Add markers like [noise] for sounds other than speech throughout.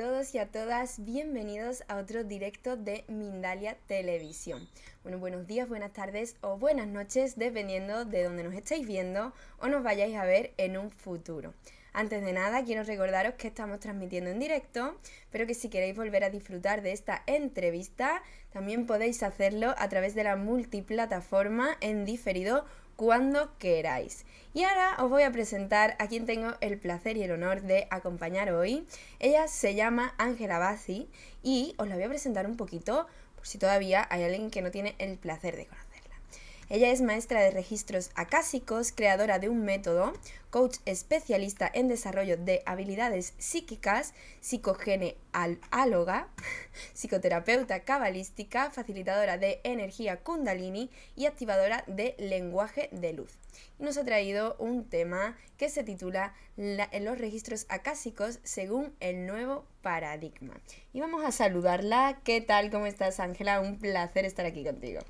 todos y a todas, bienvenidos a otro directo de Mindalia Televisión. Bueno, buenos días, buenas tardes o buenas noches, dependiendo de donde nos estéis viendo o nos vayáis a ver en un futuro. Antes de nada, quiero recordaros que estamos transmitiendo en directo, pero que si queréis volver a disfrutar de esta entrevista, también podéis hacerlo a través de la multiplataforma en diferido cuando queráis. Y ahora os voy a presentar a quien tengo el placer y el honor de acompañar hoy. Ella se llama Ángela Bazzi y os la voy a presentar un poquito por si todavía hay alguien que no tiene el placer de conocerla. Ella es maestra de registros acásicos, creadora de un método, coach especialista en desarrollo de habilidades psíquicas, psicogenealóloga, [laughs] psicoterapeuta cabalística, facilitadora de energía kundalini y activadora de lenguaje de luz. Y nos ha traído un tema que se titula Los registros acásicos según el nuevo paradigma. Y vamos a saludarla. ¿Qué tal? ¿Cómo estás, Ángela? Un placer estar aquí contigo.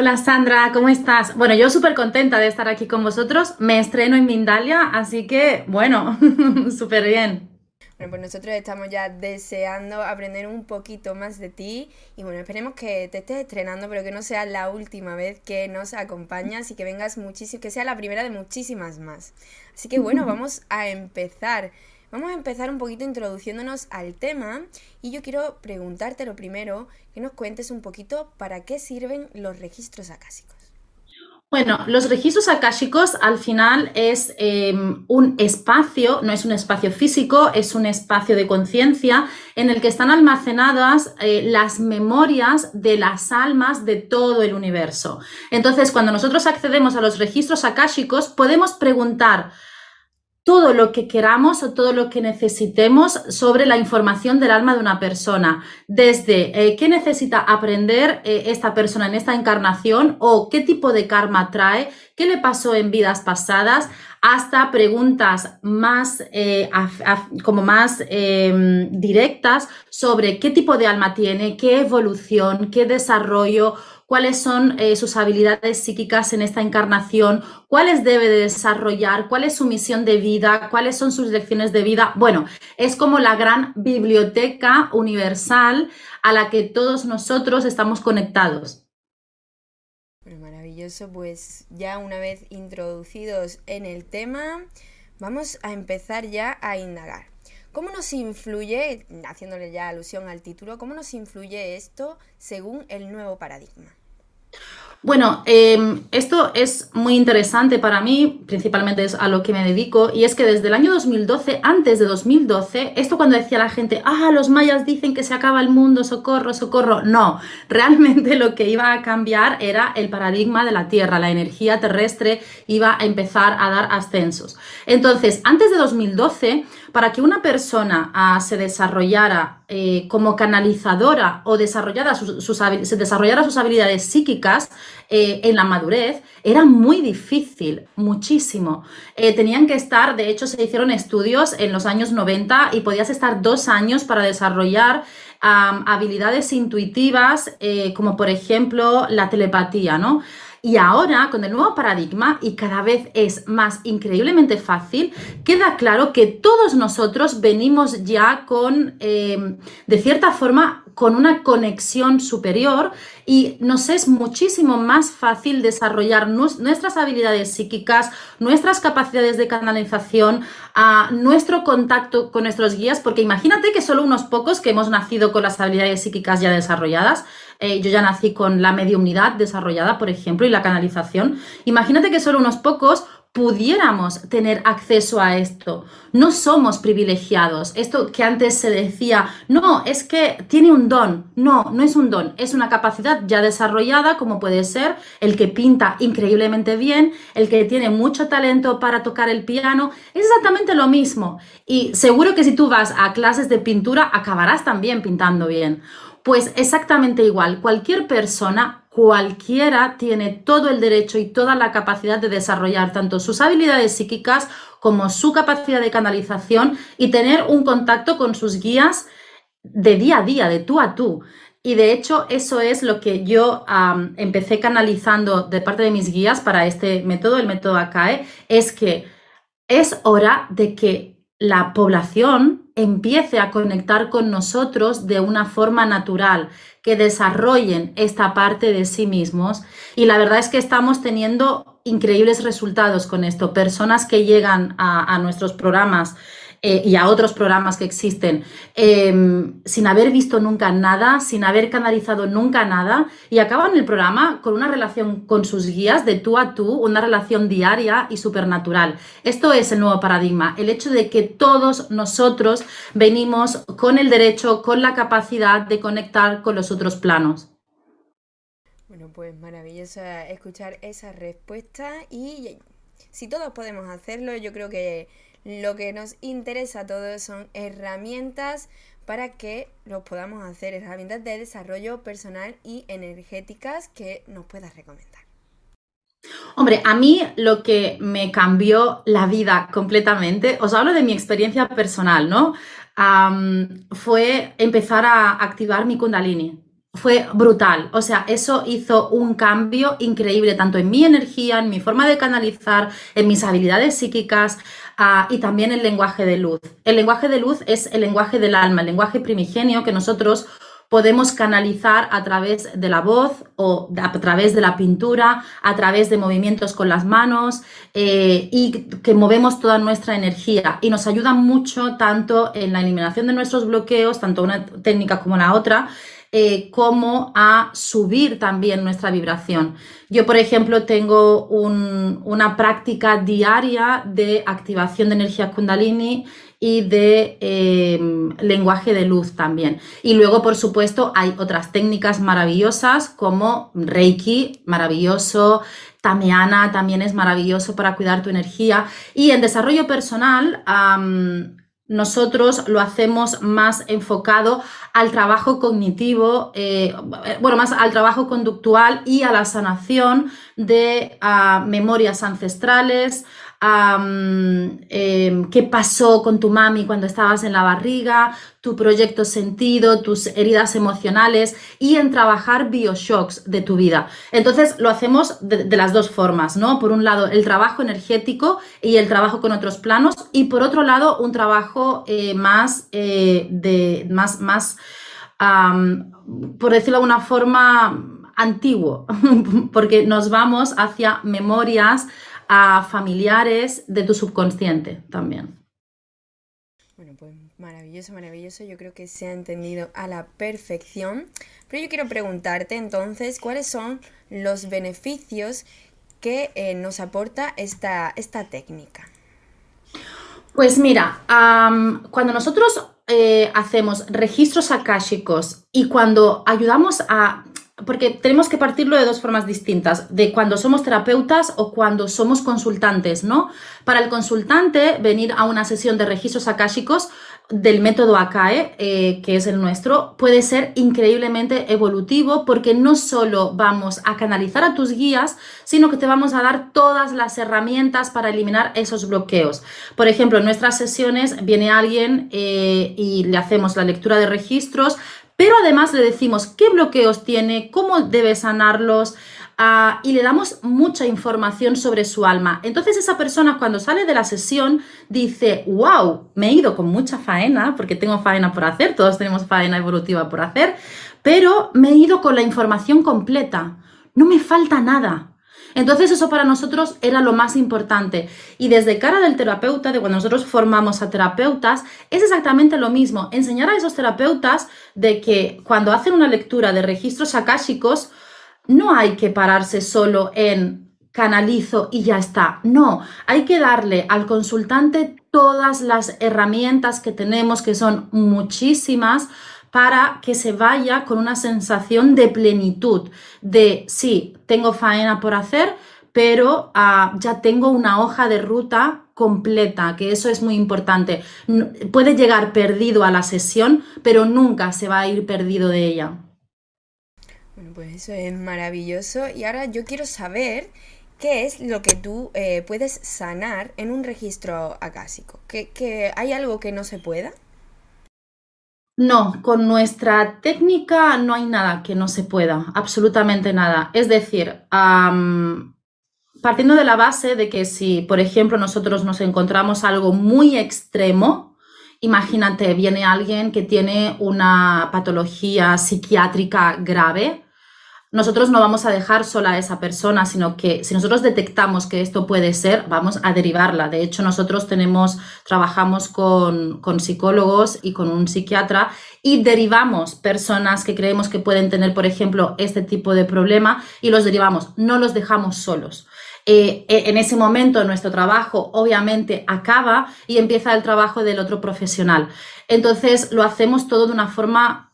Hola Sandra, ¿cómo estás? Bueno, yo súper contenta de estar aquí con vosotros. Me estreno en Mindalia, así que bueno, [laughs] súper bien. Bueno, pues nosotros estamos ya deseando aprender un poquito más de ti y bueno, esperemos que te estés estrenando, pero que no sea la última vez que nos acompañas y que vengas muchísimo, que sea la primera de muchísimas más. Así que bueno, [laughs] vamos a empezar. Vamos a empezar un poquito introduciéndonos al tema y yo quiero preguntarte lo primero, que nos cuentes un poquito para qué sirven los registros acásicos. Bueno, los registros akáshicos al final es em, un espacio, no es un espacio físico, es un espacio de conciencia en el que están almacenadas eh, las memorias de las almas de todo el universo. Entonces, cuando nosotros accedemos a los registros akáshicos, podemos preguntar, todo lo que queramos o todo lo que necesitemos sobre la información del alma de una persona, desde eh, qué necesita aprender eh, esta persona en esta encarnación o qué tipo de karma trae, qué le pasó en vidas pasadas, hasta preguntas más eh, como más em, directas sobre qué tipo de alma tiene, qué evolución, qué desarrollo cuáles son eh, sus habilidades psíquicas en esta encarnación, cuáles debe de desarrollar, cuál es su misión de vida, cuáles son sus lecciones de vida. Bueno, es como la gran biblioteca universal a la que todos nosotros estamos conectados. maravilloso, pues ya una vez introducidos en el tema, vamos a empezar ya a indagar. ¿Cómo nos influye, haciéndole ya alusión al título, cómo nos influye esto según el nuevo paradigma? Bueno, em, esto es muy interesante para mí, principalmente es a lo que me dedico, y es que desde el año 2012, antes de 2012, esto cuando decía la gente, ah, los mayas dicen que se acaba el mundo, socorro, socorro, no, [laughs] realmente lo que iba a cambiar era el paradigma de la Tierra, la energía terrestre iba a empezar a dar ascensos. Entonces, antes de 2012, para que una persona ah, se desarrollara eh, como canalizadora o desarrollara sus, se desarrollara sus habilidades psíquicas eh, en la madurez, era muy difícil, muchísimo. Eh, tenían que estar, de hecho se hicieron estudios en los años 90 y podías estar dos años para desarrollar habilidades intuitivas, como por ejemplo la telepatía, ¿no? Y ahora, con el nuevo paradigma, y cada vez es más increíblemente fácil, queda claro que todos nosotros venimos ya con, em, de cierta forma, con una conexión superior y nos es muchísimo más fácil desarrollar nuestras habilidades psíquicas, nuestras capacidades de canalización, a nuestro contacto con nuestros guías, porque imagínate que solo unos pocos que hemos nacido con las habilidades psíquicas ya desarrolladas, eh, yo ya nací con la mediumnidad desarrollada, por ejemplo, y la canalización. Imagínate que solo unos pocos pudiéramos tener acceso a esto. No somos privilegiados. Esto que antes se decía, no, es que tiene un don. No, no es un don, es una capacidad ya desarrollada como puede ser el que pinta increíblemente bien, el que tiene mucho talento para tocar el piano. Es exactamente lo mismo. Y seguro que si tú vas a clases de pintura acabarás también pintando bien. Pues exactamente igual, cualquier persona, cualquiera tiene todo el derecho y toda la capacidad de desarrollar tanto sus habilidades psíquicas como su capacidad de canalización y tener un contacto con sus guías de día a día, de tú a tú. Y de hecho eso es lo que yo empecé canalizando de parte de mis guías para este método, el método ACAE, es que es hora de que la población empiece a conectar con nosotros de una forma natural, que desarrollen esta parte de sí mismos. Y la verdad es que estamos teniendo increíbles resultados con esto. Personas que llegan a, a nuestros programas eh, y a otros programas que existen em, sin haber visto nunca nada, sin haber canalizado nunca nada y acaban el programa con una relación con sus guías de tú a tú, una relación diaria y supernatural. Esto es el nuevo paradigma, el hecho de que todos nosotros venimos con el derecho, con la capacidad de conectar con los otros planos. Bueno, pues maravilloso escuchar esa respuesta y si todos podemos hacerlo, yo creo que lo que nos interesa a todos son herramientas para que lo podamos hacer, herramientas de desarrollo personal y energéticas que nos puedas recomendar. Hombre, a mí lo que me cambió la vida completamente, os hablo de mi experiencia personal, ¿no? fue empezar a activar mi kundalini fue brutal. O sea, eso hizo un cambio increíble, tanto en mi energía, en mi forma de canalizar, en mis habilidades psíquicas ah, y también el lenguaje de luz. El lenguaje de luz es el lenguaje del alma, el lenguaje primigenio que nosotros podemos canalizar a través de la voz o a través de la pintura, a través de movimientos con las manos eh, y que movemos toda nuestra energía y nos ayuda mucho tanto en la eliminación de nuestros bloqueos, tanto una técnica como la otra, eh, como a subir también nuestra vibración. Yo, por ejemplo, tengo una práctica diaria de activación de energía kundalini y de em, lenguaje de luz también. Y luego, por supuesto, hay otras técnicas maravillosas como Reiki, maravilloso, Tameana también es maravilloso para cuidar tu energía. Y en desarrollo personal, nosotros lo hacemos más enfocado al trabajo cognitivo, eh, bueno, más al trabajo conductual y a la sanación de ah, memorias ancestrales, Em, qué pasó con tu mami cuando estabas en la barriga, tu proyecto sentido, tus heridas emocionales y en trabajar bioshocks de tu vida. Entonces lo hacemos de, las dos formas, ¿no? Por un lado el trabajo energético y el trabajo con otros planos y por otro lado un trabajo eh, más eh, de más más por decirlo de alguna forma antiguo, [laughs] porque nos vamos hacia memorias a familiares de tu subconsciente también. Bueno, pues maravilloso, maravilloso. Yo creo que se ha entendido a la perfección. Pero yo quiero preguntarte entonces, ¿cuáles son los beneficios que eh, nos aporta esta, esta técnica? Pues mira, cuando nosotros eh, hacemos registros akáshicos y cuando ayudamos a porque tenemos que partirlo de dos formas distintas, de cuando somos terapeutas o cuando somos consultantes, ¿no? Para el consultante, venir a una sesión de registros akáshicos del método ACAE, eh, que es el nuestro, puede ser increíblemente evolutivo porque no solo vamos a canalizar a tus guías, sino que te vamos a dar todas las herramientas para eliminar esos bloqueos. Por ejemplo, en nuestras sesiones viene alguien eh, y le hacemos la lectura de registros, pero además le decimos qué bloqueos tiene, cómo debe sanarlos ah, y le damos mucha información sobre su alma. Entonces esa persona cuando sale de la sesión dice, wow, me he ido con mucha faena, porque tengo faena por hacer, todos tenemos faena evolutiva por hacer, pero me he ido con la información completa, no me falta nada. Entonces eso para nosotros era lo más importante. Y desde cara del terapeuta, de cuando nosotros formamos a terapeutas, es exactamente lo mismo. Enseñar a esos terapeutas de que cuando hacen una lectura de registros akáshicos, no hay que pararse solo en canalizo y ya está. No, hay que darle al consultante todas las herramientas que tenemos, que son muchísimas, para que se vaya con una sensación de plenitud, de sí, tengo faena por hacer, pero ah, ya tengo una hoja de ruta completa, que eso es muy importante. Puede llegar perdido a la sesión, pero nunca se va a ir perdido de ella. Bueno, pues eso es maravilloso. Y ahora yo quiero saber qué es lo que tú eh, puedes sanar en un registro acásico. ¿Que, hay algo que no se pueda? No, con nuestra técnica no hay nada que no se pueda, absolutamente nada. Es decir, partiendo de la base de que si, por ejemplo, nosotros nos encontramos algo muy extremo, imagínate, viene alguien que tiene una patología psiquiátrica grave, nosotros no vamos a dejar sola a esa persona, sino que si nosotros detectamos que esto puede ser, vamos a derivarla. De hecho, nosotros tenemos, trabajamos con, con, psicólogos y con un psiquiatra y derivamos personas que creemos que pueden tener, por ejemplo, este tipo de problema y los derivamos, no los dejamos solos. Eh, e, en ese momento nuestro trabajo obviamente acaba y empieza el trabajo del otro profesional. Entonces lo hacemos todo de una forma,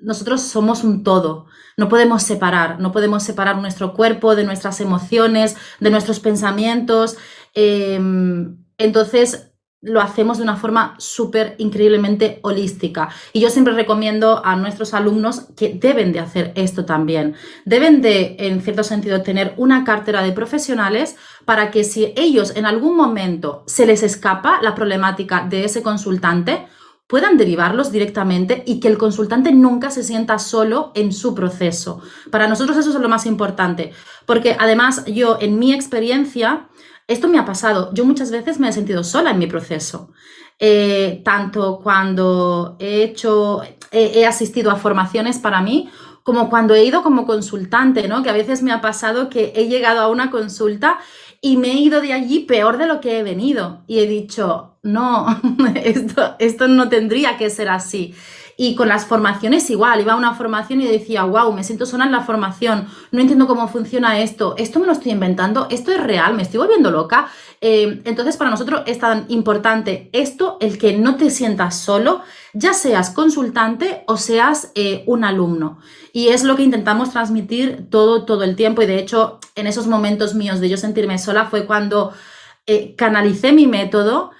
nosotros somos un todo, no podemos separar, no podemos separar nuestro cuerpo de nuestras emociones, de nuestros pensamientos. Em, entonces lo hacemos de una forma súper increíblemente holística. Y yo siempre recomiendo a nuestros alumnos que deben de hacer esto también. Deben de, en cierto sentido, tener una cartera de profesionales para que si ellos en algún momento se les escapa la problemática de ese consultante, puedan derivarlos directamente y que el consultante nunca se sienta solo en su proceso. Para nosotros eso es lo más importante, porque además yo en mi experiencia esto me ha pasado. Yo muchas veces me he sentido sola en mi proceso. Eh, tanto cuando he hecho, he, asistido a formaciones para mí, como cuando he ido como consultante, ¿no? Que a veces me ha pasado que he llegado a una consulta y me he ido de allí peor de lo que he venido. Y he dicho, no, [laughs] esto, esto no tendría que ser así. Y con las formaciones igual, iba a una formación y decía, wow, me siento sola en la formación, no entiendo cómo funciona esto, esto me lo estoy inventando, esto es real, me estoy volviendo loca. Eh, entonces para nosotros es tan importante esto, el que no te sientas solo, ya seas consultante o seas eh, un alumno. Y es lo que intentamos transmitir todo, todo el tiempo. Y de hecho, en esos momentos míos de yo sentirme sola fue cuando eh, canalicé mi método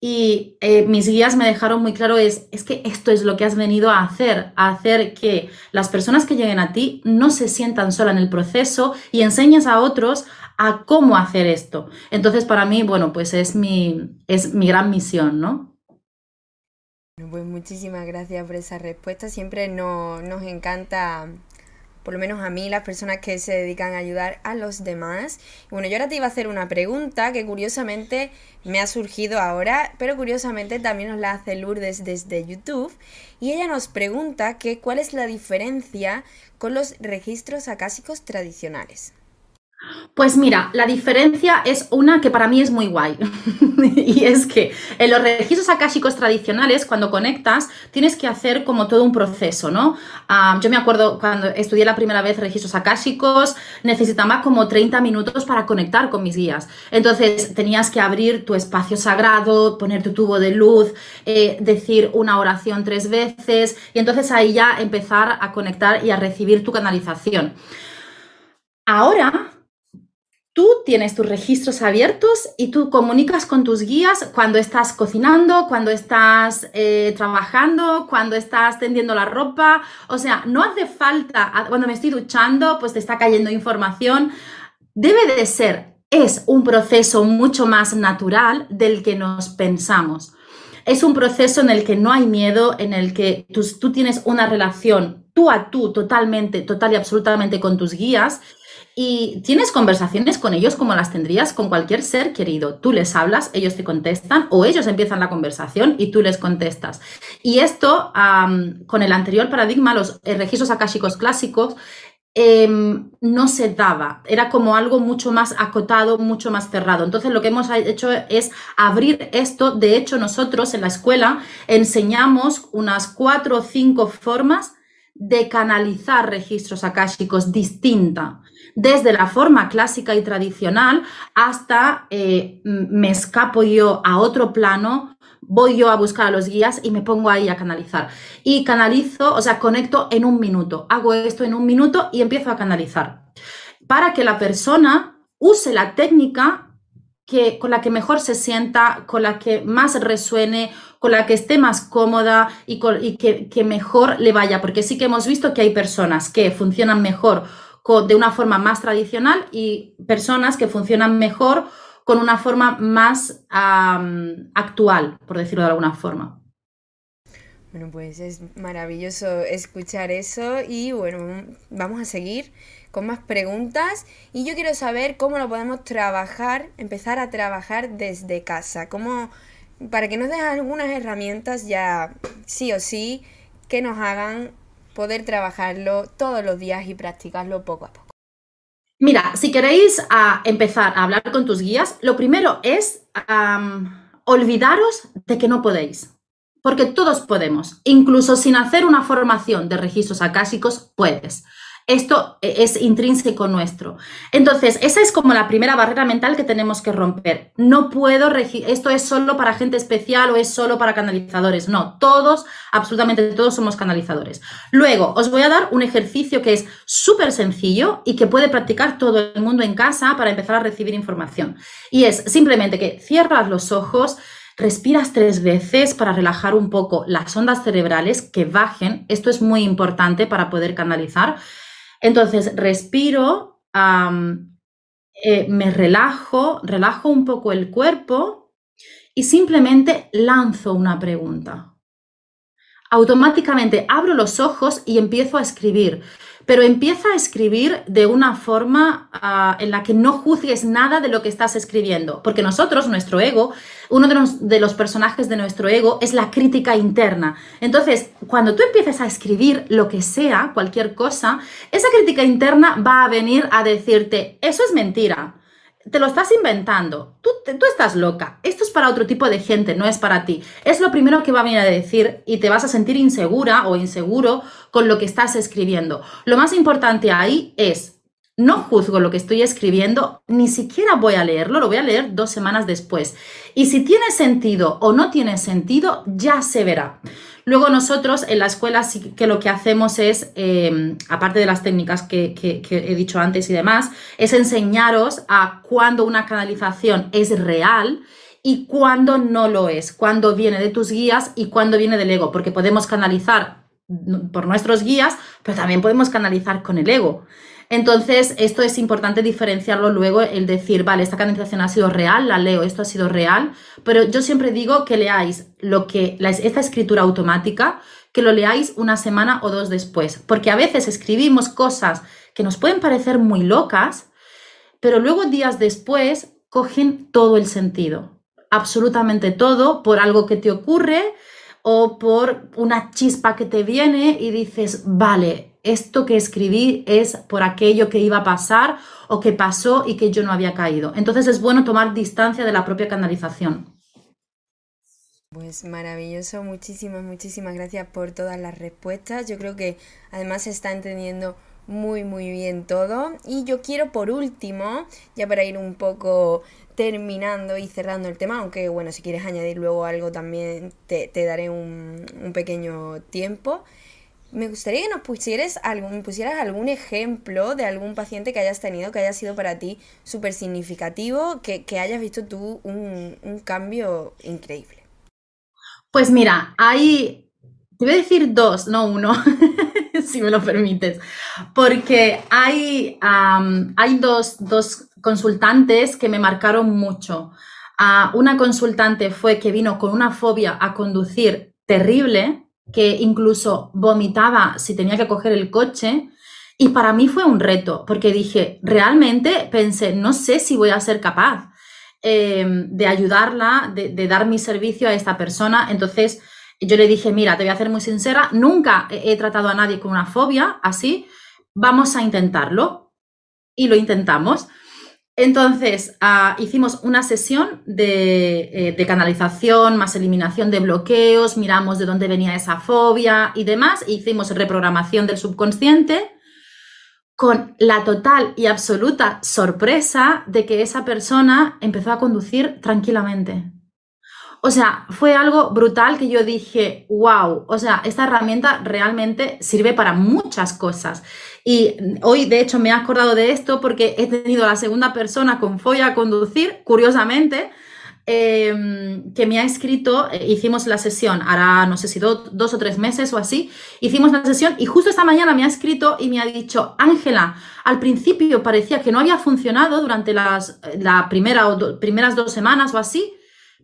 y eh, mis guías me dejaron muy claro es, es que esto es lo que has venido a hacer, a hacer que las personas que lleguen a ti no se sientan sola en el proceso y enseñes a otros a cómo hacer esto. Entonces, para mí, bueno, pues es mi, es mi gran misión, ¿no? Pues muchísimas gracias por esa respuesta. Siempre nos encanta por lo menos a mí, las personas que se dedican a ayudar a los demás. bueno, yo ahora te iba a hacer una pregunta que curiosamente me ha surgido ahora, pero curiosamente también nos la hace Lourdes desde YouTube. Y ella nos pregunta que cuál es la diferencia con los registros acásicos tradicionales. Pues mira, la diferencia es una que para mí es muy guay. [laughs] y es que en los registros akáshicos tradicionales, cuando conectas, tienes que hacer como todo un proceso, ¿no? Ah, yo me acuerdo cuando estudié la primera vez registros akáshicos, necesitaba como 30 minutos para conectar con mis guías. Entonces tenías que abrir tu espacio sagrado, poner tu tubo de luz, eh, decir una oración tres veces y entonces ahí ya empezar a conectar y a recibir tu canalización. Ahora Tú tienes tus registros abiertos y tú comunicas con tus guías cuando estás cocinando, cuando estás eh, trabajando, cuando estás tendiendo la ropa. O sea, no hace falta, cuando me estoy duchando, pues te está cayendo información. Debe de ser, es un proceso mucho más natural del que nos pensamos. Es un proceso en el que no hay miedo, en el que tú tienes una relación tú a tú totalmente, total y absolutamente con tus guías y tienes conversaciones con ellos como las tendrías con cualquier ser querido. Tú les hablas, ellos te contestan o ellos empiezan la conversación y tú les contestas. Y esto, con el anterior paradigma, los registros akáshicos clásicos, em, no se daba. Era como algo mucho más acotado, mucho más cerrado. Entonces lo que hemos hecho es abrir esto. De hecho, nosotros en la escuela enseñamos unas cuatro o cinco formas de canalizar registros akáshicos distinta desde la forma clásica y tradicional hasta eh, me escapo yo a otro plano, voy yo a buscar a los guías y me pongo ahí a canalizar. Y canalizo, o sea, conecto en un minuto, hago esto en un minuto y empiezo a canalizar. Para que la persona use la técnica que, con la que mejor se sienta, con la que más resuene, con la que esté más cómoda y, que mejor le vaya, porque sí que hemos visto que hay personas que funcionan mejor de una forma más tradicional y personas que funcionan mejor con una forma más actual, por decirlo de alguna forma. Bueno, pues es maravilloso escuchar eso y bueno, vamos a seguir con más preguntas y yo quiero saber cómo lo podemos trabajar, empezar a trabajar desde casa, cómo para que nos den algunas herramientas ya sí o sí que nos hagan poder trabajarlo todos los días y practicarlo poco a poco. Mira, si queréis empezar a hablar con tus guías, lo primero es olvidaros de que no podéis porque todos podemos, incluso sin hacer una formación de registros acásicos, puedes. Esto es intrínseco nuestro. Entonces, esa es como la primera barrera mental que tenemos que romper. No puedo, esto es solo para gente especial o es solo para canalizadores. No, todos, absolutamente todos somos canalizadores. Luego, os voy a dar un ejercicio que es súper sencillo y que puede practicar todo el mundo en casa para empezar a recibir información. Y es simplemente que cierras los ojos, Respiras tres veces para relajar un poco las ondas cerebrales que bajen. Esto es muy importante para poder canalizar. Entonces, respiro, eh, me relajo, relajo un poco el cuerpo y simplemente lanzo una pregunta. Automáticamente abro los ojos y empiezo a escribir pero empieza a escribir de una forma ah, en la que no juzgues nada de lo que estás escribiendo, porque nosotros, nuestro ego, uno de los, de los, personajes de nuestro ego es la crítica interna. Entonces, cuando tú empieces a escribir lo que sea, cualquier cosa, esa crítica interna va a venir a decirte, eso es mentira, te lo estás inventando. Tú, tú, estás loca. Esto es para otro tipo de gente, no es para ti. Es lo primero que va a venir a decir y te vas a sentir insegura o inseguro con lo que estás escribiendo. Lo más importante ahí es, no juzgo lo que estoy escribiendo, ni siquiera voy a leerlo, lo voy a leer dos semanas después. Y si tiene sentido o no tiene sentido, ya se verá. Luego nosotros en la escuela sí que lo que hacemos es, em, aparte de las técnicas que, he dicho antes y demás, es enseñaros a cuándo una canalización es real y cuándo no lo es, cuándo viene de tus guías y cuándo viene del ego, porque podemos canalizar por nuestros guías, pero también podemos canalizar con el ego. Entonces, esto es importante diferenciarlo luego, el decir, vale, esta canalización ha sido real, la leo, esto ha sido real, pero yo siempre digo que leáis lo que, esta escritura automática, que lo leáis una semana o dos después, porque a veces escribimos cosas que nos pueden parecer muy locas, pero luego días después cogen todo el sentido, absolutamente todo, por algo que te ocurre o por una chispa que te viene y dices, vale, esto que escribí es por aquello que iba a pasar o que pasó y que yo no había caído. Entonces es bueno tomar distancia de la propia canalización. Pues maravilloso, muchísimas, muchísimas gracias por todas las respuestas. Yo creo que además se está entendiendo muy, muy bien todo. Y yo quiero por último, ya para ir un poco terminando y cerrando el tema, aunque bueno, si quieres añadir luego algo también te, daré un, un pequeño tiempo. Me gustaría que nos pusieras algún, pusieras algún ejemplo de algún paciente que hayas tenido, que haya sido para ti súper significativo, que, hayas visto tú un, cambio increíble. Pues mira, hay, te voy a decir dos, no uno, [laughs] si me lo permites, porque hay, hay dos, consultantes que me marcaron mucho. Ah, una consultante fue que vino con una fobia a conducir terrible, que incluso vomitaba si tenía que coger el coche. Y para mí fue un reto, porque dije, realmente pensé, no sé si voy a ser capaz em, de ayudarla, de, dar mi servicio a esta persona. Entonces yo le dije, mira, te voy a hacer muy sincera, nunca he tratado a nadie con una fobia así, vamos a intentarlo. Y lo intentamos. Entonces, ah, hicimos una sesión eh, de, canalización más eliminación de bloqueos, miramos de dónde venía esa fobia y demás, hicimos reprogramación del subconsciente con la total y absoluta sorpresa de que esa persona empezó a conducir tranquilamente. O sea, fue algo brutal que yo dije, wow, o sea, esta herramienta realmente sirve para muchas cosas. Y hoy, de hecho, me he acordado de esto porque he tenido a la segunda persona con folla a conducir, curiosamente, em, que me ha escrito, eh, hicimos la sesión, hará no sé si dos o tres meses o así, hicimos la sesión y justo esta mañana me ha escrito y me ha dicho, Ángela, al principio parecía que no había funcionado durante las o primeras dos semanas o así,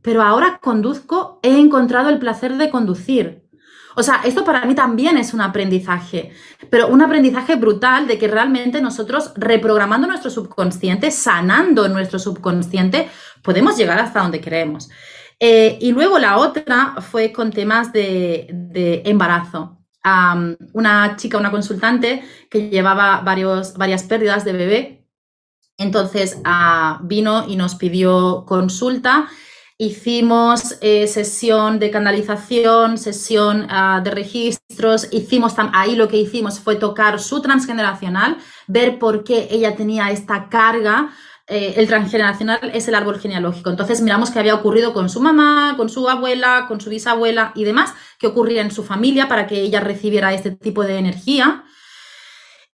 pero ahora conduzco, he encontrado el placer de conducir. O sea, esto para mí también es un aprendizaje, pero un aprendizaje brutal de que realmente nosotros reprogramando nuestro subconsciente, sanando nuestro subconsciente, podemos llegar hasta donde queremos. Eh, y luego la otra fue con temas de, embarazo. una chica, una consultante que llevaba varias pérdidas de bebé, entonces ah, vino y nos pidió consulta Hicimos eh, sesión de canalización, sesión ah, de registros, hicimos ahí lo que hicimos fue tocar su transgeneracional, ver por qué ella tenía esta carga. Eh, el transgeneracional es el árbol genealógico. Entonces miramos qué había ocurrido con su mamá, con su abuela, con su bisabuela y demás, qué ocurría en su familia para que ella recibiera este tipo de energía.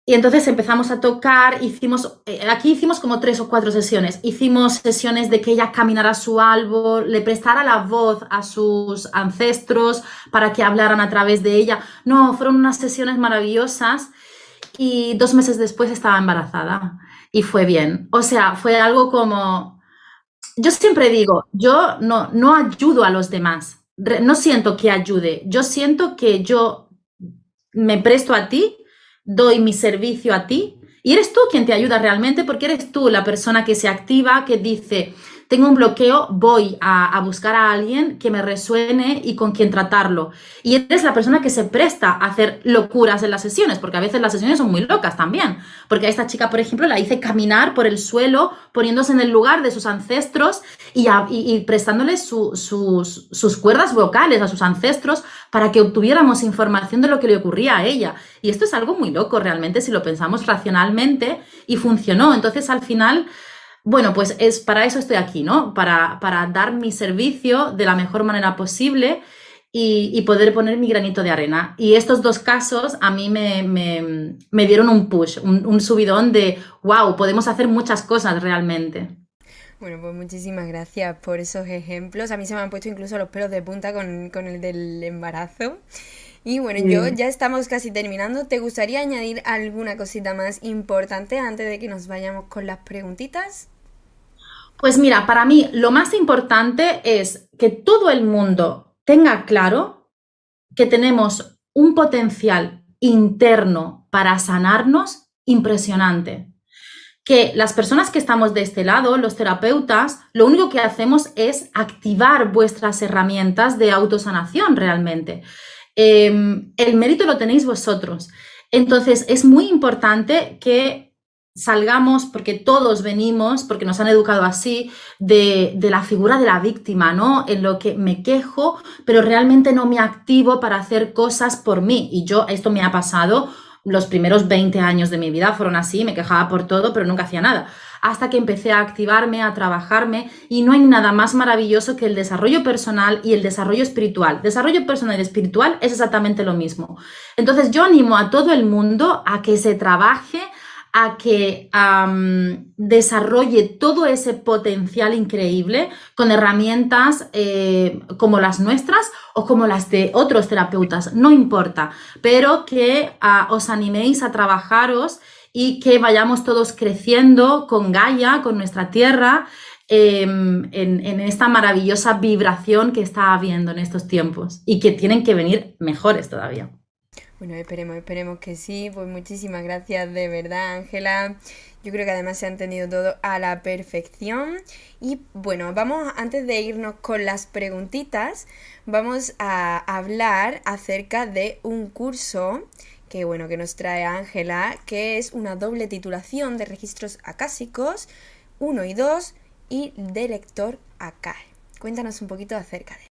Y entonces empezamos a tocar, hicimos, eh, aquí hicimos como tres o cuatro sesiones. Hicimos sesiones de que ella caminara su árbol, le prestara la voz a sus ancestros para que hablaran a través de ella. No, fueron unas sesiones maravillosas y dos meses después estaba embarazada y fue bien. O sea, fue algo como, yo siempre digo, yo no, no ayudo a los demás, no siento que ayude, yo siento que yo me presto a ti doy mi servicio a ti y eres tú quien te ayuda realmente porque eres tú la persona que se activa, que dice, tengo un bloqueo, voy a, buscar a alguien que me resuene y con quien tratarlo. Y eres la persona que se presta a hacer locuras en las sesiones, porque a veces las sesiones son muy locas también. Porque a esta chica, por ejemplo, la hice caminar por el suelo, poniéndose en el lugar de sus ancestros y, y, prestándoles sus, sus cuerdas vocales a sus ancestros para que obtuviéramos información de lo que le ocurría a ella. Y esto es algo muy loco realmente si lo pensamos racionalmente y funcionó. Entonces, al final bueno, pues es para eso estoy aquí, ¿no? Para, para dar mi servicio de la mejor manera posible y, poder poner mi granito de arena. Y estos dos casos a mí me, me, dieron un push, un, subidón de, wow, podemos hacer muchas cosas realmente. Bueno, pues muchísimas gracias por esos ejemplos. A mí se me han puesto incluso los pelos de punta con, con el del embarazo. Y bueno, yo ya estamos casi terminando. ¿Te gustaría añadir alguna cosita más importante antes de que nos vayamos con las preguntitas? Pues mira, para mí lo más importante es que todo el mundo tenga claro que tenemos un potencial interno para sanarnos impresionante. Que las personas que estamos de este lado, los terapeutas, lo único que hacemos es activar vuestras herramientas de autosanación realmente. Em, el mérito lo tenéis vosotros. Entonces, es muy importante que salgamos, porque todos venimos, porque nos han educado así, de, la figura de la víctima, ¿no? En lo que me quejo, pero realmente no me activo para hacer cosas por mí. Y yo, esto me ha pasado, los primeros 20 años de mi vida fueron así, me quejaba por todo, pero nunca hacía nada. Hasta que empecé a activarme, a trabajarme, y no hay nada más maravilloso que el desarrollo personal y el desarrollo espiritual. Desarrollo personal y espiritual es exactamente lo mismo. Entonces yo animo a todo el mundo a que se trabaje a que desarrolle todo ese potencial increíble con herramientas eh, como las nuestras o como las de otros terapeutas, no importa, pero que ah, os animéis a trabajaros y que vayamos todos creciendo con Gaia, con nuestra tierra, em, en, en, esta maravillosa vibración que está habiendo en estos tiempos y que tienen que venir mejores todavía. Bueno, esperemos, esperemos que sí. Pues muchísimas gracias de verdad, Ángela. Yo creo que además se ha entendido todo a la perfección. Y bueno, vamos, antes de irnos con las preguntitas, vamos a hablar acerca de un curso que bueno, que nos trae Ángela, que es una doble titulación de registros acásicos 1 y 2 y de lector acá. Cuéntanos un poquito acerca de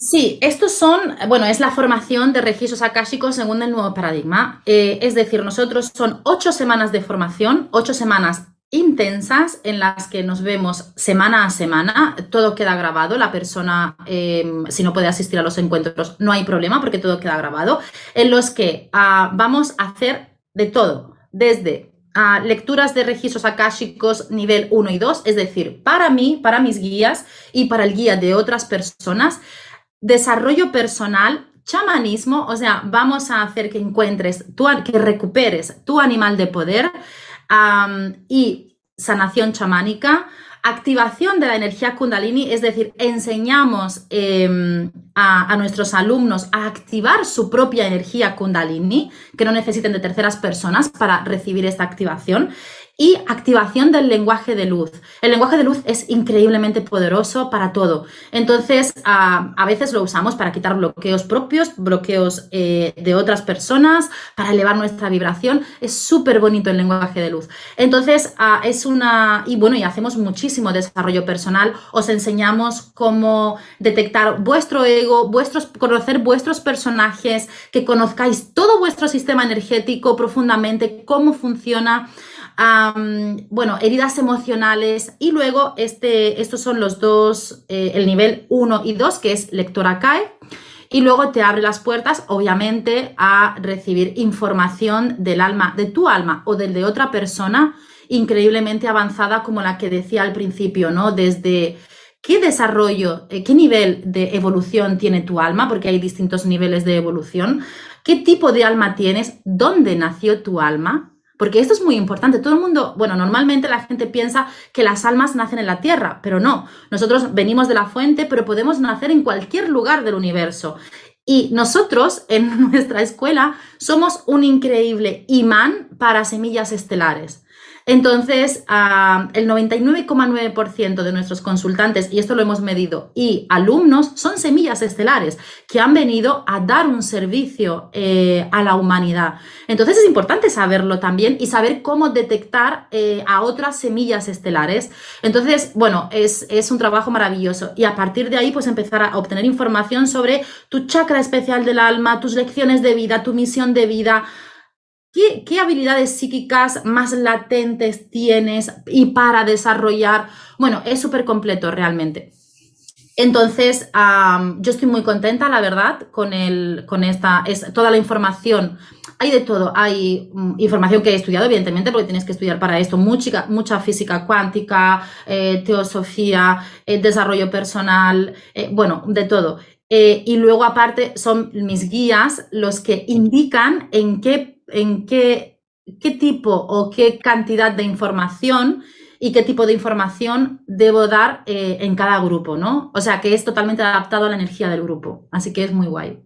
Sí, estos son, bueno, es la formación de registros akáshicos según el nuevo paradigma. Eh, es decir, nosotros son ocho semanas de formación, ocho semanas intensas en las que nos vemos semana a semana, todo queda grabado, la persona em, si no puede asistir a los encuentros no hay problema porque todo queda grabado, en los que ah, vamos a hacer de todo, desde ah, lecturas de registros akáshicos nivel 1 y 2, es decir, para mí, para mis guías y para el guía de otras personas, desarrollo personal, chamanismo, o sea, vamos a hacer que encuentres, que recuperes tu animal de poder y sanación chamánica, Activación de la energía kundalini, es decir, enseñamos em, a, a, nuestros alumnos a activar su propia energía kundalini, que no necesiten de terceras personas para recibir esta activación y activación del lenguaje de luz. El lenguaje de luz es increíblemente poderoso para todo. Entonces, a, a veces lo usamos para quitar bloqueos propios, bloqueos eh, de otras personas, para elevar nuestra vibración. Es súper bonito el lenguaje de luz. Entonces, a, es una... Y bueno, y hacemos muchísimo desarrollo personal. Os enseñamos cómo detectar vuestro ego, vuestros, conocer vuestros personajes, que conozcáis todo vuestro sistema energético profundamente, cómo funciona bueno, heridas emocionales y luego este, estos son los dos, eh, el nivel 1 y 2, que es lectora CAE. Y luego te abre las puertas, obviamente, a recibir información del alma, de tu alma o del de otra persona, increíblemente avanzada como la que decía al principio, ¿no? Desde qué desarrollo, eh, qué nivel de evolución tiene tu alma, porque hay distintos niveles de evolución, qué tipo de alma tienes, dónde nació tu alma, porque esto es muy importante. Todo el mundo, bueno, normalmente la gente piensa que las almas nacen en la Tierra, pero no. Nosotros venimos de la fuente, pero podemos nacer en cualquier lugar del universo. Y nosotros en [laughs] nuestra escuela somos un increíble imán para semillas estelares. Entonces, el 99,9% de nuestros consultantes, y esto lo hemos medido, y alumnos son semillas estelares que han venido a dar un servicio eh, a la humanidad. Entonces es importante saberlo también y saber cómo detectar eh, a otras semillas estelares. Entonces, bueno, es, es un trabajo maravilloso. Y a partir de ahí, pues empezar a obtener información sobre tu chakra especial del alma, tus lecciones de vida, tu misión de vida ¿Qué, habilidades psíquicas más latentes tienes y para desarrollar? Bueno, es súper completo realmente. Entonces, yo estoy muy contenta, la verdad, con, el, con esta, es, toda la información. Hay de todo, hay mm, información que he estudiado, evidentemente, porque tienes que estudiar para esto, mucha, física cuántica, eh, teosofía, eh, desarrollo personal, eh, bueno, de todo. y luego, aparte, son mis guías los que indican en qué en qué, qué tipo o qué cantidad de información y qué tipo de información debo dar eh, en cada grupo, ¿no? O sea, que es totalmente adaptado a la energía del grupo. Así que es muy guay.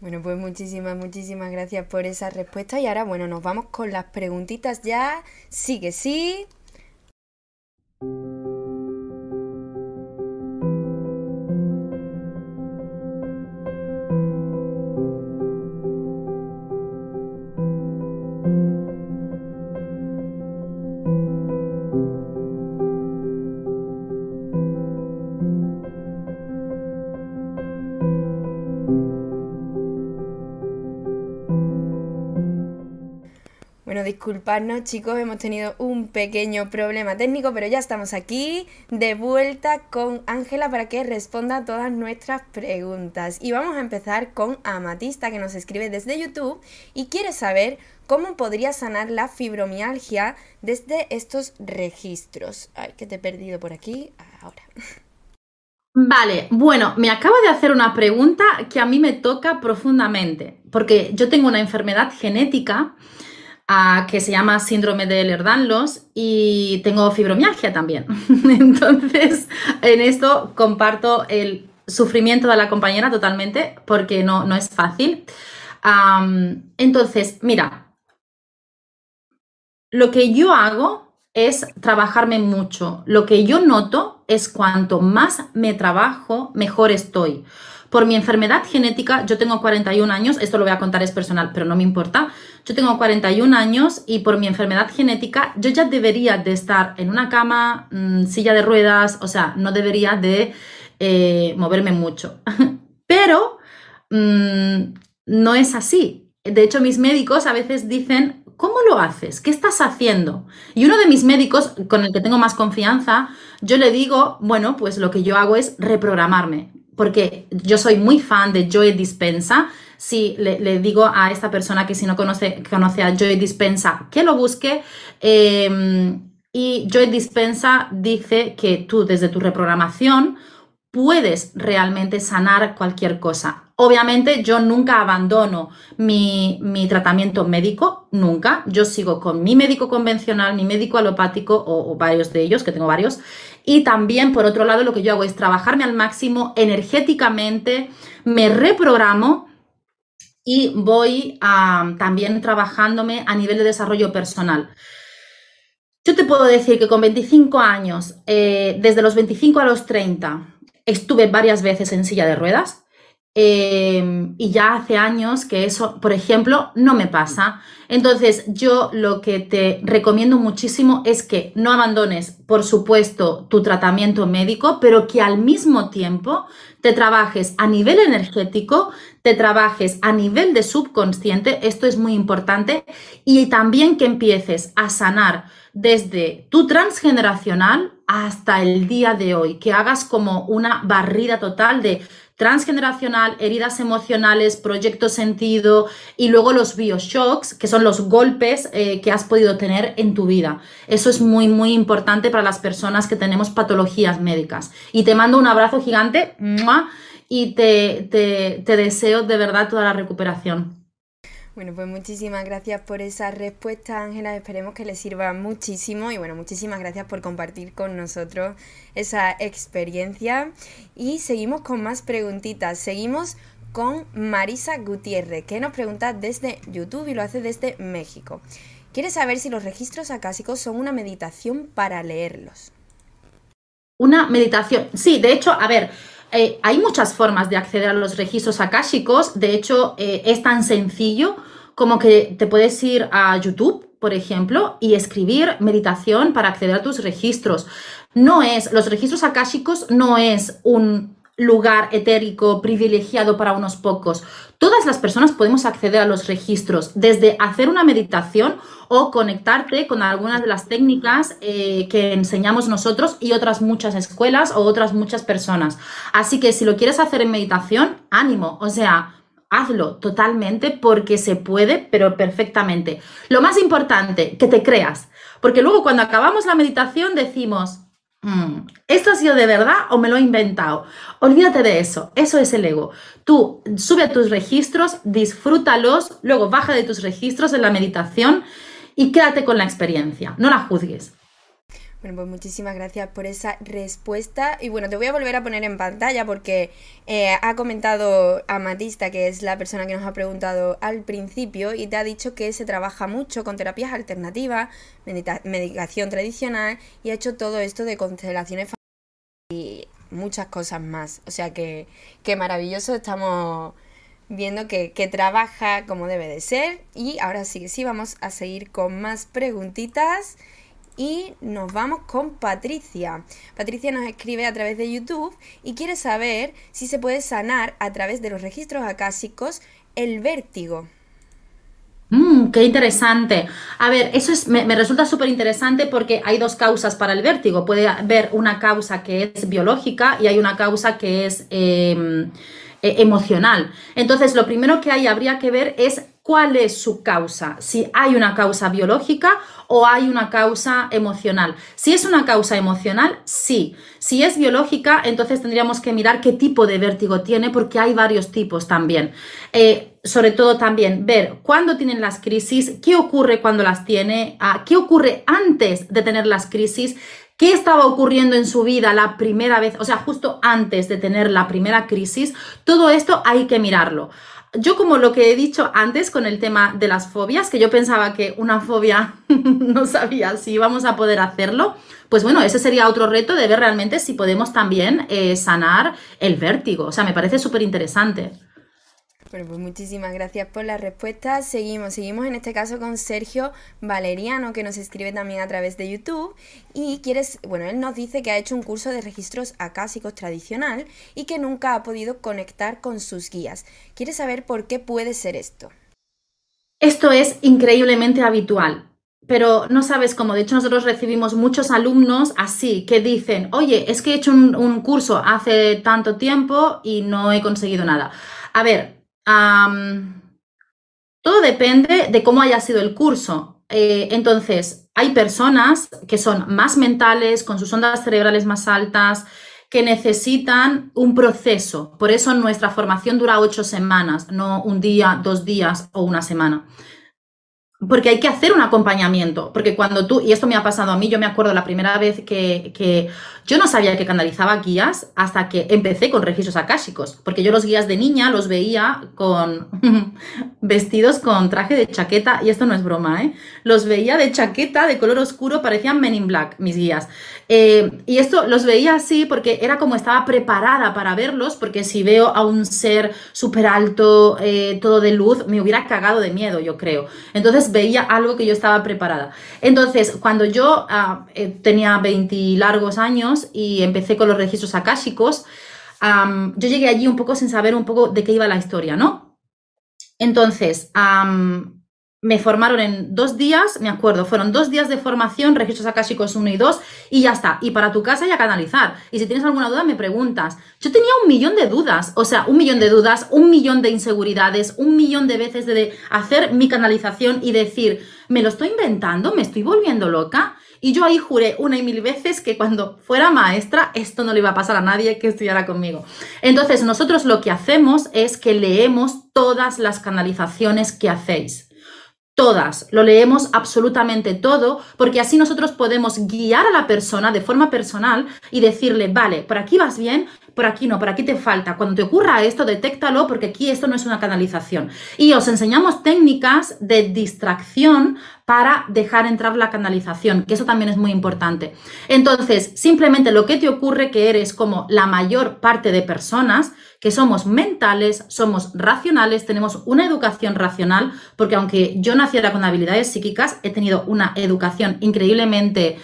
Bueno, pues muchísimas, muchísimas gracias por esa respuesta. Y ahora, bueno, nos vamos con las preguntitas ya. Sí que sí. Disculparnos chicos, hemos tenido un pequeño problema técnico, pero ya estamos aquí de vuelta con Ángela para que responda a todas nuestras preguntas. Y vamos a empezar con Amatista que nos escribe desde YouTube y quiere saber cómo podría sanar la fibromialgia desde estos registros. Ay, que te he perdido por aquí. Ahora. Vale, bueno, me acabo de hacer una pregunta que a mí me toca profundamente, porque yo tengo una enfermedad genética que se llama síndrome de Ehlers-Danlos y tengo fibromialgia también. [laughs] Entonces, en esto comparto el sufrimiento de la compañera totalmente porque no, no es fácil. entonces, mira, lo que yo hago es trabajarme mucho. Lo que yo noto es cuanto más me trabajo, mejor estoy. Por mi enfermedad genética, yo tengo 41 años, esto lo voy a contar, es personal, pero no me importa. Yo tengo 41 años y por mi enfermedad genética, yo ya debería de estar en una cama, mm, silla de ruedas, o sea, no debería de eh, moverme mucho. [laughs] pero mm, no es así. De hecho, mis médicos a veces dicen, ¿cómo lo haces? ¿Qué estás haciendo? Y uno de mis médicos, con el que tengo más confianza, yo le digo, bueno, pues lo que yo hago es reprogramarme porque yo soy muy fan de Joy Dispensa. Si le, digo a esta persona que si no conoce, conoce a Joy Dispensa, que lo busque. Em, y Joy Dispensa dice que tú desde tu reprogramación puedes realmente sanar cualquier cosa. Obviamente yo nunca abandono mi, tratamiento médico, nunca. Yo sigo con mi médico convencional, mi médico alopático o, varios de ellos, que tengo varios. Y también, por otro lado, lo que yo hago es trabajarme al máximo energéticamente, me reprogramo y voy también trabajándome a nivel de desarrollo personal. Yo te puedo decir que con 25 años, eh, desde los 25 a los 30, estuve varias veces en silla de ruedas em, y ya hace años que eso, por ejemplo, no me pasa. Entonces, yo lo que te recomiendo muchísimo es que no abandones, por supuesto, tu tratamiento médico, pero que al mismo tiempo te trabajes a nivel energético, te trabajes a nivel de subconsciente, esto es muy importante, y también que empieces a sanar desde tu transgeneracional hasta el día de hoy, que hagas como una barrida total de transgeneracional, heridas emocionales, proyecto sentido y luego los bioshocks, que son los golpes eh, que has podido tener en tu vida. Eso es muy, muy importante para las personas que tenemos patologías médicas. Y te mando un abrazo gigante y te, te deseo de verdad toda la recuperación. Bueno, pues muchísimas gracias por esa respuesta, Ángela. Esperemos que les sirva muchísimo y bueno, muchísimas gracias por compartir con nosotros esa experiencia. Y seguimos con más preguntitas. Seguimos con Marisa Gutiérrez, que nos pregunta desde YouTube y lo hace desde México. Quiere saber si los registros acásicos son una meditación para leerlos. Una meditación. Sí, de hecho, a ver, eh, hay muchas formas de acceder a los registros akáshicos. De hecho, eh, es tan sencillo como que te puedes ir a YouTube, por ejemplo, y escribir meditación para acceder a tus registros. No es, los registros akáshicos no es un lugar etérico privilegiado para unos pocos. Todas las personas podemos acceder a los registros, desde hacer una meditación o conectarte con algunas de las técnicas eh, que enseñamos nosotros y otras muchas escuelas o otras muchas personas. Así que si lo quieres hacer en meditación, ánimo, o sea, hazlo totalmente porque se puede, pero perfectamente. Lo más importante, que te creas, porque luego cuando acabamos la meditación decimos, Mm, ¿Esto ha sido de verdad o me lo he inventado? Olvídate de eso, eso es el ego. Tú sube a tus registros, disfrútalos, luego baja de tus registros en la meditación y quédate con la experiencia, no la juzgues. Bueno, pues muchísimas gracias por esa respuesta. Y bueno, te voy a volver a poner en pantalla porque eh, ha comentado Amatista, que es la persona que nos ha preguntado al principio, y te ha dicho que se trabaja mucho con terapias alternativas, medicación tradicional, y ha hecho todo esto de constelaciones y muchas cosas más. O sea que, maravilloso, estamos viendo que, que, trabaja como debe de ser. Y ahora sí, sí, vamos a seguir con más preguntitas y nos vamos con Patricia. Patricia nos escribe a través de YouTube y quiere saber si se puede sanar a través de los registros acásicos el vértigo. Mm, qué interesante. A ver, eso es, me, resulta súper interesante porque hay dos causas para el vértigo. Puede haber una causa que es biológica y hay una causa que es em, e, emocional. Entonces, lo primero que hay habría que ver es cuál es su causa, si hay una causa biológica o hay una causa emocional. Si es una causa emocional, sí. Si es biológica, entonces tendríamos que mirar qué tipo de vértigo tiene, porque hay varios tipos también. Eh, sobre todo también ver cuándo tienen las crisis, qué ocurre cuando las tiene, ah, qué ocurre antes de tener las crisis, qué estaba ocurriendo en su vida la primera vez, o sea, justo antes de tener la primera crisis. Todo esto hay que mirarlo yo como lo que he dicho antes con el tema de las fobias, que yo pensaba que una fobia [laughs] no sabía si íbamos a poder hacerlo, pues bueno, ese sería otro reto de ver realmente si podemos también eh, sanar el vértigo. O sea, me parece súper interesante. Bueno, pues muchísimas gracias por la respuesta. Seguimos, seguimos en este caso con Sergio Valeriano, que nos escribe también a través de YouTube. Y quieres, bueno, él nos dice que ha hecho un curso de registros acásicos tradicional y que nunca ha podido conectar con sus guías. Quiere saber por qué puede ser esto. Esto es increíblemente habitual pero no sabes cómo. De hecho, nosotros recibimos muchos alumnos así que dicen, oye, es que he hecho un, un, curso hace tanto tiempo y no he conseguido nada. A ver, todo depende de cómo haya sido el curso. Eh, entonces, hay personas que son más mentales, con sus ondas cerebrales más altas, que necesitan un proceso. Por eso nuestra formación dura ocho semanas, no un día, dos días o una semana porque hay que hacer un acompañamiento, porque cuando tú, y esto me ha pasado a mí, yo me acuerdo la primera vez que, que, yo no sabía que canalizaba guías hasta que empecé con registros akáshicos, porque yo los guías de niña los veía con [laughs] vestidos con traje de chaqueta, y esto no es broma, ¿eh? Los veía de chaqueta de color oscuro, parecían Men in Black, mis guías. Eh, y esto los veía así porque era como estaba preparada para verlos, porque si veo a un ser súper alto, eh, todo de luz, me hubiera cagado de miedo, yo creo. Entonces veía algo que yo estaba preparada. Entonces, cuando yo ah, eh, tenía 20 largos años y empecé con los registros akáshicos, yo llegué allí un poco sin saber un poco de qué iba la historia, ¿no? Entonces, me formaron en dos días, me acuerdo, fueron dos días de formación, registros akáshicos 1 y 2, y ya está. Y para tu casa ya canalizar. Y si tienes alguna duda, me preguntas. Yo tenía un millón de dudas, o sea, un millón de dudas, un millón de inseguridades, un millón de veces de hacer mi canalización y decir, ¿me lo estoy inventando? ¿Me estoy volviendo loca? Y yo ahí juré una y mil veces que cuando fuera maestra esto no le iba a pasar a nadie que estudiara conmigo. Entonces, nosotros lo que hacemos es que leemos todas las canalizaciones que hacéis todas, lo leemos absolutamente todo, porque así nosotros podemos guiar a la persona de forma personal y decirle, vale, por aquí vas bien, por aquí no, por aquí te falta. Cuando te ocurra esto, detéctalo, porque aquí esto no es una canalización. Y os enseñamos técnicas de distracción para dejar entrar la canalización, que eso también es muy importante. Entonces, simplemente lo que te ocurre que eres como la mayor parte de personas, que somos mentales, somos racionales, tenemos una educación racional, porque aunque yo naciera con habilidades psíquicas, he tenido una educación increíblemente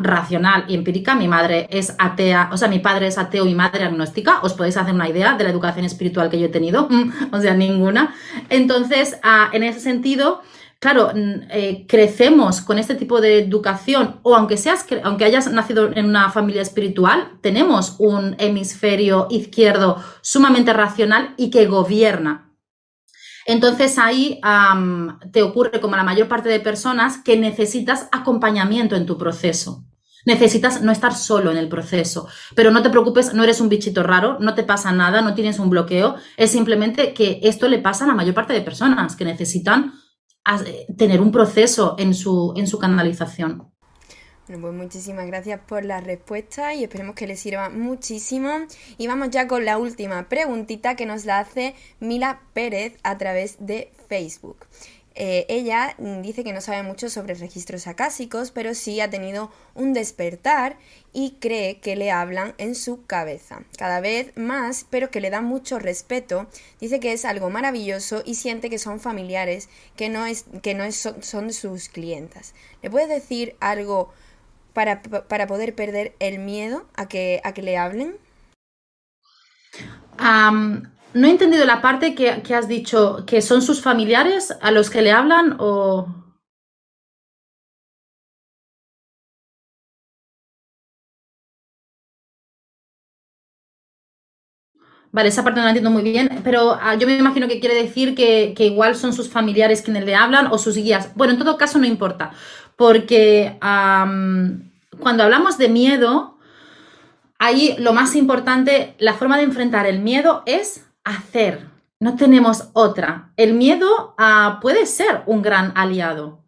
racional y empírica. Mi madre es atea, o sea, mi padre es ateo y madre agnóstica. Os podéis hacer una idea de la educación espiritual que yo he tenido, [laughs] o sea, ninguna. Entonces, en ese sentido, claro, eh, crecemos con este tipo de educación, o aunque, seas, aunque hayas nacido en una familia espiritual, tenemos un hemisferio izquierdo sumamente racional y que gobierna. Entonces ahí te ocurre como la mayor parte de personas que necesitas acompañamiento en tu proceso. Necesitas no estar solo en el proceso, pero no te preocupes, no eres un bichito raro, no te pasa nada, no tienes un bloqueo, es simplemente que esto le pasa a la mayor parte de personas que necesitan tener un proceso en su, en su canalización. Bueno, pues muchísimas gracias por la respuesta y esperemos que les sirva muchísimo. Y vamos ya con la última preguntita que nos la hace Mila Pérez a través de Facebook. Eh, ella dice que no sabe mucho sobre registros acásicos, pero sí ha tenido un despertar y cree que le hablan en su cabeza. Cada vez más, pero que le da mucho respeto. Dice que es algo maravilloso y siente que son familiares, que no, es, que no es, son sus clientas. ¿Le puedes decir algo para, poder perder el miedo a que, a que le hablen? no he entendido la parte que, que, has dicho, que son sus familiares a los que le hablan o... Vale, esa parte no la entiendo muy bien, pero ah, yo me imagino que quiere decir que, igual son sus familiares quienes le hablan o sus guías. Bueno, en todo caso no importa, porque cuando hablamos de miedo, ahí lo más importante, la forma de enfrentar el miedo es hacer. No tenemos otra. El miedo ah, puede ser un gran aliado.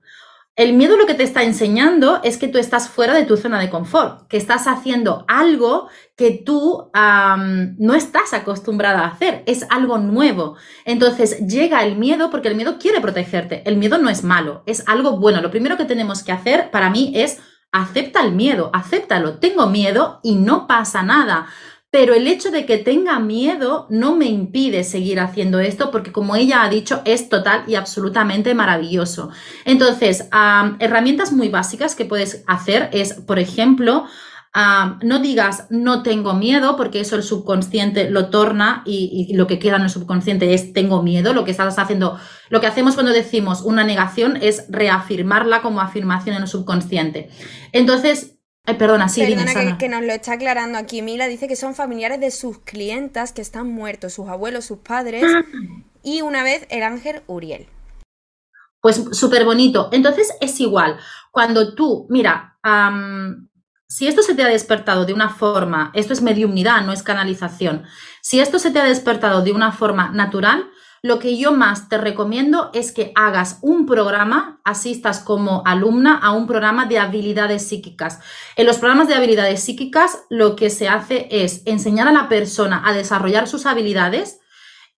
El miedo lo que te está enseñando es que tú estás fuera de tu zona de confort, que estás haciendo algo que tú no estás acostumbrada a hacer, es algo nuevo. Entonces llega el miedo porque el miedo quiere protegerte. El miedo no es malo, es algo bueno. Lo primero que tenemos que hacer para mí es acepta el miedo, acéptalo. Tengo miedo y no pasa nada pero el hecho de que tenga miedo no me impide seguir haciendo esto porque como ella ha dicho es total y absolutamente maravilloso. Entonces, herramientas muy básicas que puedes hacer es, por ejemplo, no digas no tengo miedo porque eso el subconsciente lo torna y, y, lo que queda en el subconsciente es tengo miedo. Lo que estás haciendo, lo que hacemos cuando decimos una negación es reafirmarla como afirmación en el subconsciente. Entonces, Ay, perdona, sí, Perdona que, nos lo está aclarando aquí. Mila dice que son familiares de sus clientas que están muertos, sus abuelos, sus padres, ah. y una vez el ángel Uriel. Pues súper bonito. Entonces es igual. Cuando tú, mira, si esto se te ha despertado de una forma, esto es mediumnidad, no es canalización, si esto se te ha despertado de una forma natural, lo que yo más te recomiendo es que hagas un programa, asistas como alumna a un programa de habilidades psíquicas. En los programas de habilidades psíquicas lo que se hace es enseñar a la persona a desarrollar sus habilidades.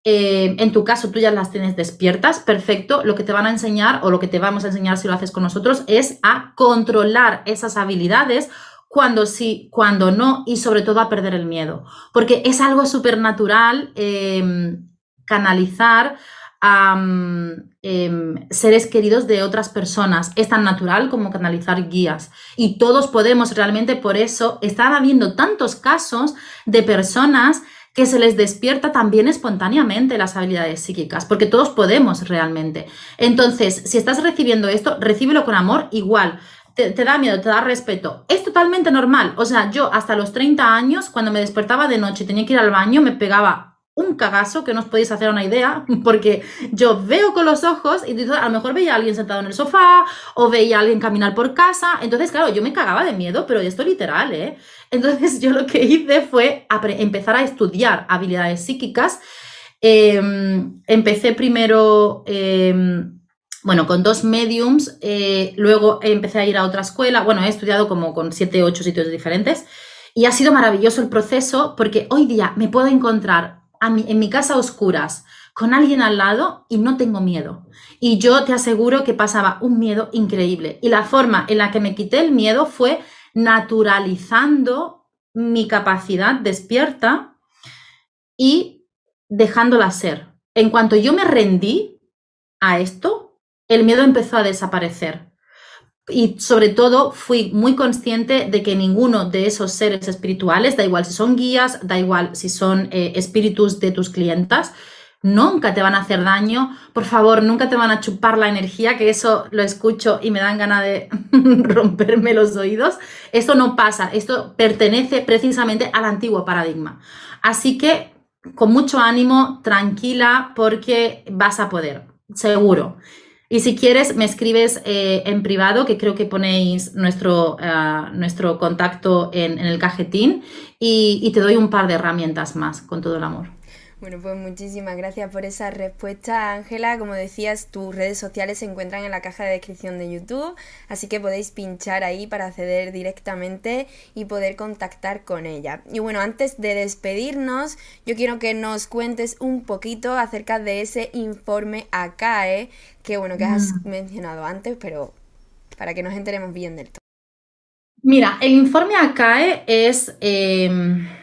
Eh, en tu caso, tú ya las tienes despiertas, perfecto. Lo que te van a enseñar o lo que te vamos a enseñar si lo haces con nosotros es a controlar esas habilidades cuando sí, cuando no y sobre todo a perder el miedo. Porque es algo súper natural. Em, canalizar a em, seres queridos de otras personas. Es tan natural como canalizar guías. Y todos podemos realmente, por eso, están habiendo tantos casos de personas que se les despierta también espontáneamente las habilidades psíquicas, porque todos podemos realmente. Entonces, si estás recibiendo esto, recíbelo con amor igual. Te, da miedo, te da respeto. Es totalmente normal. O sea, yo hasta los 30 años, cuando me despertaba de noche y tenía que ir al baño, me pegaba un cagazo que no os podéis hacer una idea, [laughs] porque yo veo con los ojos y a lo mejor veía a alguien sentado en el sofá o veía a alguien caminar por casa. Entonces, claro, yo me cagaba de miedo, pero esto literal, ¿eh? Entonces, yo lo que hice fue empezar a estudiar habilidades psíquicas. Em, empecé primero. Em, bueno, con dos mediums, eh, luego empecé a ir a otra escuela, bueno, he estudiado como con siete, ocho sitios diferentes y ha sido maravilloso el proceso porque hoy día me puedo encontrar en mi casa a oscuras con alguien al lado y no tengo miedo. Y yo te aseguro que pasaba un miedo increíble. Y la forma en la que me quité el miedo fue naturalizando mi capacidad despierta y dejándola ser. En cuanto yo me rendí a esto, el miedo empezó a desaparecer y sobre todo fui muy consciente de que ninguno de esos seres espirituales, da igual si son guías, da igual si son eh, espíritus de tus clientas, nunca te van a hacer daño, por favor, nunca te van a chupar la energía, que eso lo escucho y me dan ganas de [laughs] romperme los oídos. Esto no pasa, esto pertenece precisamente al antiguo paradigma. Así que con mucho ánimo, tranquila, porque vas a poder, seguro. Y si quieres, me escribes eh, en privado, que creo que ponéis nuestro, eh, nuestro contacto en, el cajetín, y te doy un par de herramientas más, con todo el amor. Bueno, pues muchísimas gracias por esa respuesta, Ángela. Como decías, tus redes sociales se encuentran en la caja de descripción de YouTube, así que podéis pinchar ahí para acceder directamente y poder contactar con ella. Y bueno, antes de despedirnos, yo quiero que nos cuentes un poquito acerca de ese informe ACAE, que bueno, que has mm. mencionado antes, pero para que nos enteremos bien del todo. Mira, el informe ACAE es... Em,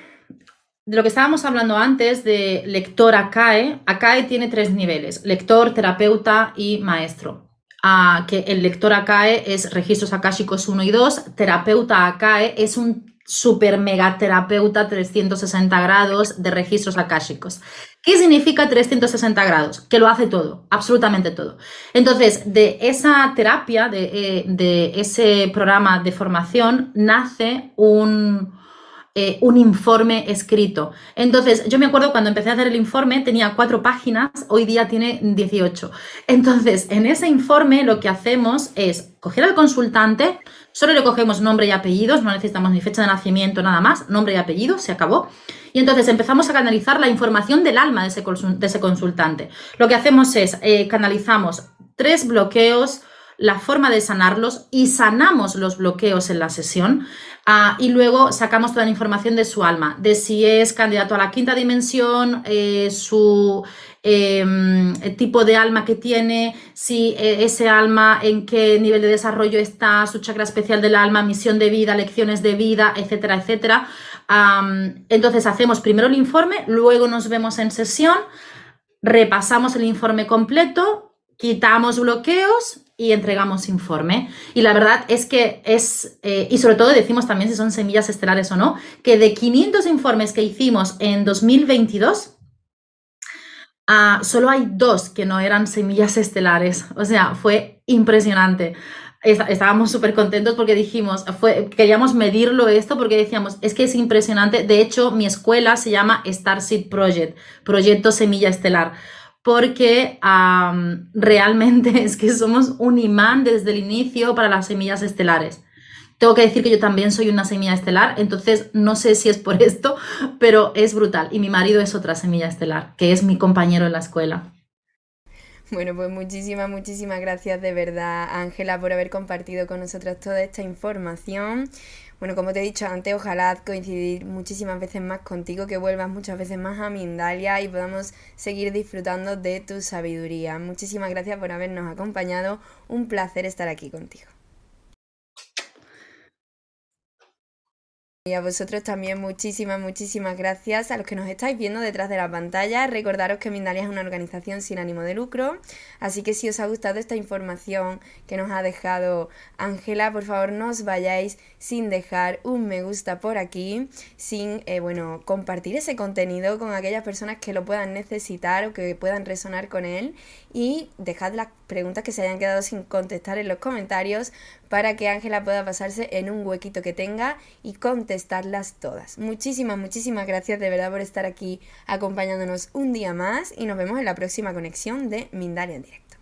de lo que estábamos hablando antes de lector ACAE, ACAE tiene tres niveles, lector, terapeuta y maestro. Ah, que el lector ACAE es registros akáshicos 1 y 2, terapeuta ACAE es un super mega terapeuta 360 grados de registros akáshicos. ¿Qué significa 360 grados? Que lo hace todo, absolutamente todo. Entonces, de esa terapia, de, eh, de ese programa de formación, nace un, eh, un informe escrito. Entonces, yo me acuerdo cuando empecé a hacer el informe, tenía cuatro páginas, hoy día tiene 18. Entonces, en ese informe lo que hacemos es coger al consultante, solo le cogemos nombre y apellidos, no necesitamos ni fecha de nacimiento, nada más, nombre y apellido, se acabó. Y entonces empezamos a canalizar la información del alma de ese, consultante. Lo que hacemos es, eh, canalizamos tres bloqueos, la forma de sanarlos y sanamos los bloqueos en la sesión. Ah, y luego sacamos toda la información de su alma, de si es candidato a la quinta dimensión, eh, su em, tipo de alma que tiene, si eh, ese alma en qué nivel de desarrollo está, su chakra especial del alma, misión de vida, lecciones de vida, etcétera, etcétera. entonces hacemos primero el informe, luego nos vemos en sesión, repasamos el informe completo, quitamos bloqueos y entregamos informe. Y la verdad es que es, eh, y sobre todo decimos también si son semillas estelares o no, que de 500 informes que hicimos en 2022, ah, solo hay dos que no eran semillas estelares. O sea, fue impresionante. Estábamos súper contentos porque dijimos, queríamos medirlo esto porque decíamos, es que es impresionante. De hecho, mi escuela se llama Starseed Project, Proyecto Semilla Estelar porque realmente [laughs] es que somos un imán desde el inicio para las semillas estelares. Tengo que decir que yo también soy una semilla estelar, entonces no sé si es por [laughs] esto, pero es brutal. Y mi marido es otra semilla estelar, que es mi compañero en la escuela. Bueno, pues muchísimas, muchísimas gracias de verdad, Ángela, por haber compartido con nosotros toda esta información. Bueno, como te he dicho antes, ojalá coincidir muchísimas veces más contigo, que vuelvas muchas veces más a Mindalia y podamos seguir disfrutando de tu sabiduría. Muchísimas gracias por habernos acompañado. Un placer estar aquí contigo. Y a vosotros también muchísimas, muchísimas gracias a los que nos estáis viendo detrás de la pantalla. Recordaros que Mindalia es una organización sin ánimo de lucro, así que si os ha gustado esta información que nos ha dejado Ángela, por favor no os vayáis sin dejar un me gusta por aquí, sin, eh, bueno, compartir ese contenido con aquellas personas que lo puedan necesitar o que puedan resonar con él y dejad las preguntas que se hayan quedado sin contestar en los comentarios para que Ángela pueda pasarse en un huequito que tenga y contestarlas todas. Muchísimas, muchísimas gracias de verdad por estar aquí acompañándonos un día más y nos vemos en la próxima conexión de Mindalia en directo.